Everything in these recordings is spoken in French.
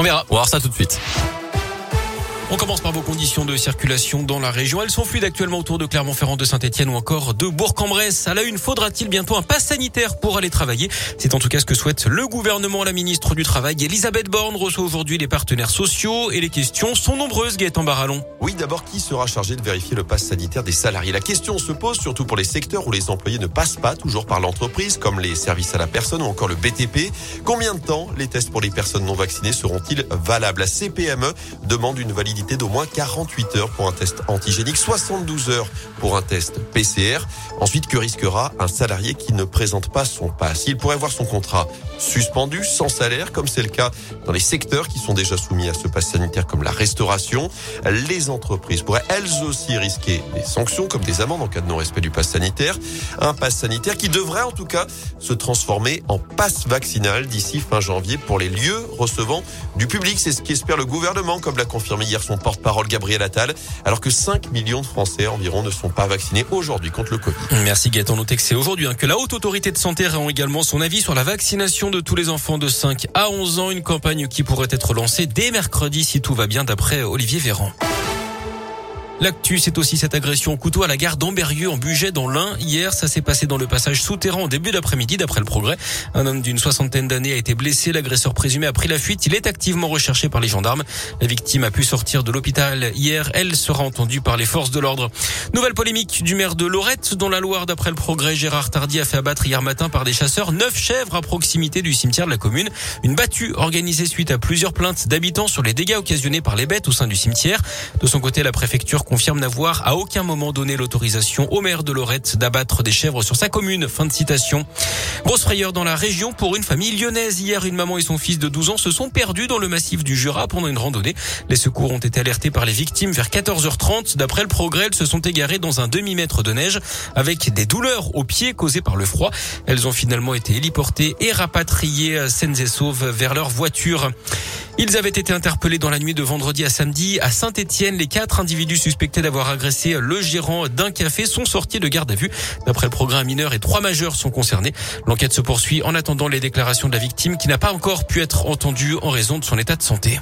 On verra. On va voir ça tout de suite. On commence par vos conditions de circulation dans la région. Elles sont fluides actuellement autour de Clermont-Ferrand, de Saint-Etienne ou encore de Bourg-en-Bresse. À la une, faudra-t-il bientôt un pass sanitaire pour aller travailler? C'est en tout cas ce que souhaite le gouvernement. La ministre du Travail, Elisabeth Borne, reçoit aujourd'hui les partenaires sociaux et les questions sont nombreuses, Gaëtan Barallon. Oui, d'abord, qui sera chargé de vérifier le pass sanitaire des salariés? La question se pose surtout pour les secteurs où les employés ne passent pas toujours par l'entreprise, comme les services à la personne ou encore le BTP. Combien de temps les tests pour les personnes non vaccinées seront-ils valables? La CPME demande une validité d'au moins 40 48 heures pour un test antigénique, 72 heures pour un test PCR. Ensuite, que risquera un salarié qui ne présente pas son pass? Il pourrait voir son contrat suspendu, sans salaire, comme c'est le cas dans les secteurs qui sont déjà soumis à ce pass sanitaire, comme la restauration. Les entreprises pourraient elles aussi risquer des sanctions, comme des amendes en cas de non-respect du pass sanitaire. Un pass sanitaire qui devrait en tout cas se transformer en pass vaccinal d'ici fin janvier pour les lieux recevant du public. C'est ce qu'espère le gouvernement, comme l'a confirmé hier son porte-parole Gabriel Attal, alors que 5 millions de Français environ ne sont pas vaccinés aujourd'hui contre le Covid. Merci Gaëtan. Notez que c'est aujourd'hui hein, que la Haute Autorité de Santé rend également son avis sur la vaccination de tous les enfants de 5 à 11 ans, une campagne qui pourrait être lancée dès mercredi si tout va bien d'après Olivier Véran. L'actu, c'est aussi cette agression au couteau à la gare d'Amberieux en Bugey dans l'Ain. Hier, ça s'est passé dans le passage souterrain au début d'après-midi d'après le progrès. Un homme d'une soixantaine d'années a été blessé. L'agresseur présumé a pris la fuite. Il est activement recherché par les gendarmes. La victime a pu sortir de l'hôpital hier. Elle sera entendue par les forces de l'ordre. Nouvelle polémique du maire de Lorette dans la Loire d'après le progrès. Gérard Tardy a fait abattre hier matin par des chasseurs neuf chèvres à proximité du cimetière de la commune. Une battue organisée suite à plusieurs plaintes d'habitants sur les dégâts occasionnés par les bêtes au sein du cimetière. De son côté, la préfecture confirme n'avoir à aucun moment donné l'autorisation au maire de Lorette d'abattre des chèvres sur sa commune. Fin de citation. Grosse frayeur dans la région pour une famille lyonnaise. Hier, une maman et son fils de 12 ans se sont perdus dans le massif du Jura pendant une randonnée. Les secours ont été alertés par les victimes vers 14h30. D'après le progrès, elles se sont égarées dans un demi-mètre de neige avec des douleurs aux pieds causées par le froid. Elles ont finalement été héliportées et rapatriées saines et sauves vers leur voiture. Ils avaient été interpellés dans la nuit de vendredi à samedi à Saint-Etienne. Les quatre individus d'avoir agressé le gérant d'un café sont sortis de garde à vue. D'après le programme mineur et trois majeurs sont concernés. L'enquête se poursuit en attendant les déclarations de la victime qui n'a pas encore pu être entendue en raison de son état de santé.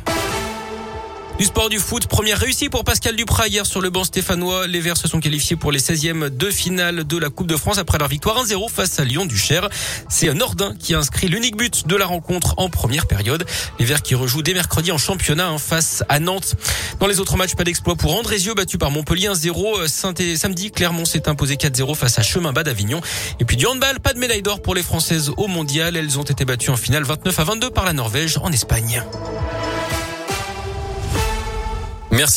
Du sport du foot, première réussie pour Pascal Duprat hier sur le banc stéphanois. Les Verts se sont qualifiés pour les 16e de finale de la Coupe de France après leur victoire 1-0 face à Lyon du Cher. C'est Nordin qui inscrit l'unique but de la rencontre en première période. Les Verts qui rejouent dès mercredi en championnat hein, face à Nantes. Dans les autres matchs, pas d'exploit pour Andrézieux battu par Montpellier 1-0. Samedi, Clermont s'est imposé 4-0 face à Chemin Bas d'Avignon. Et puis du handball, pas de médaille d'or pour les Françaises au mondial. Elles ont été battues en finale 29 à 22 par la Norvège en Espagne. Merci.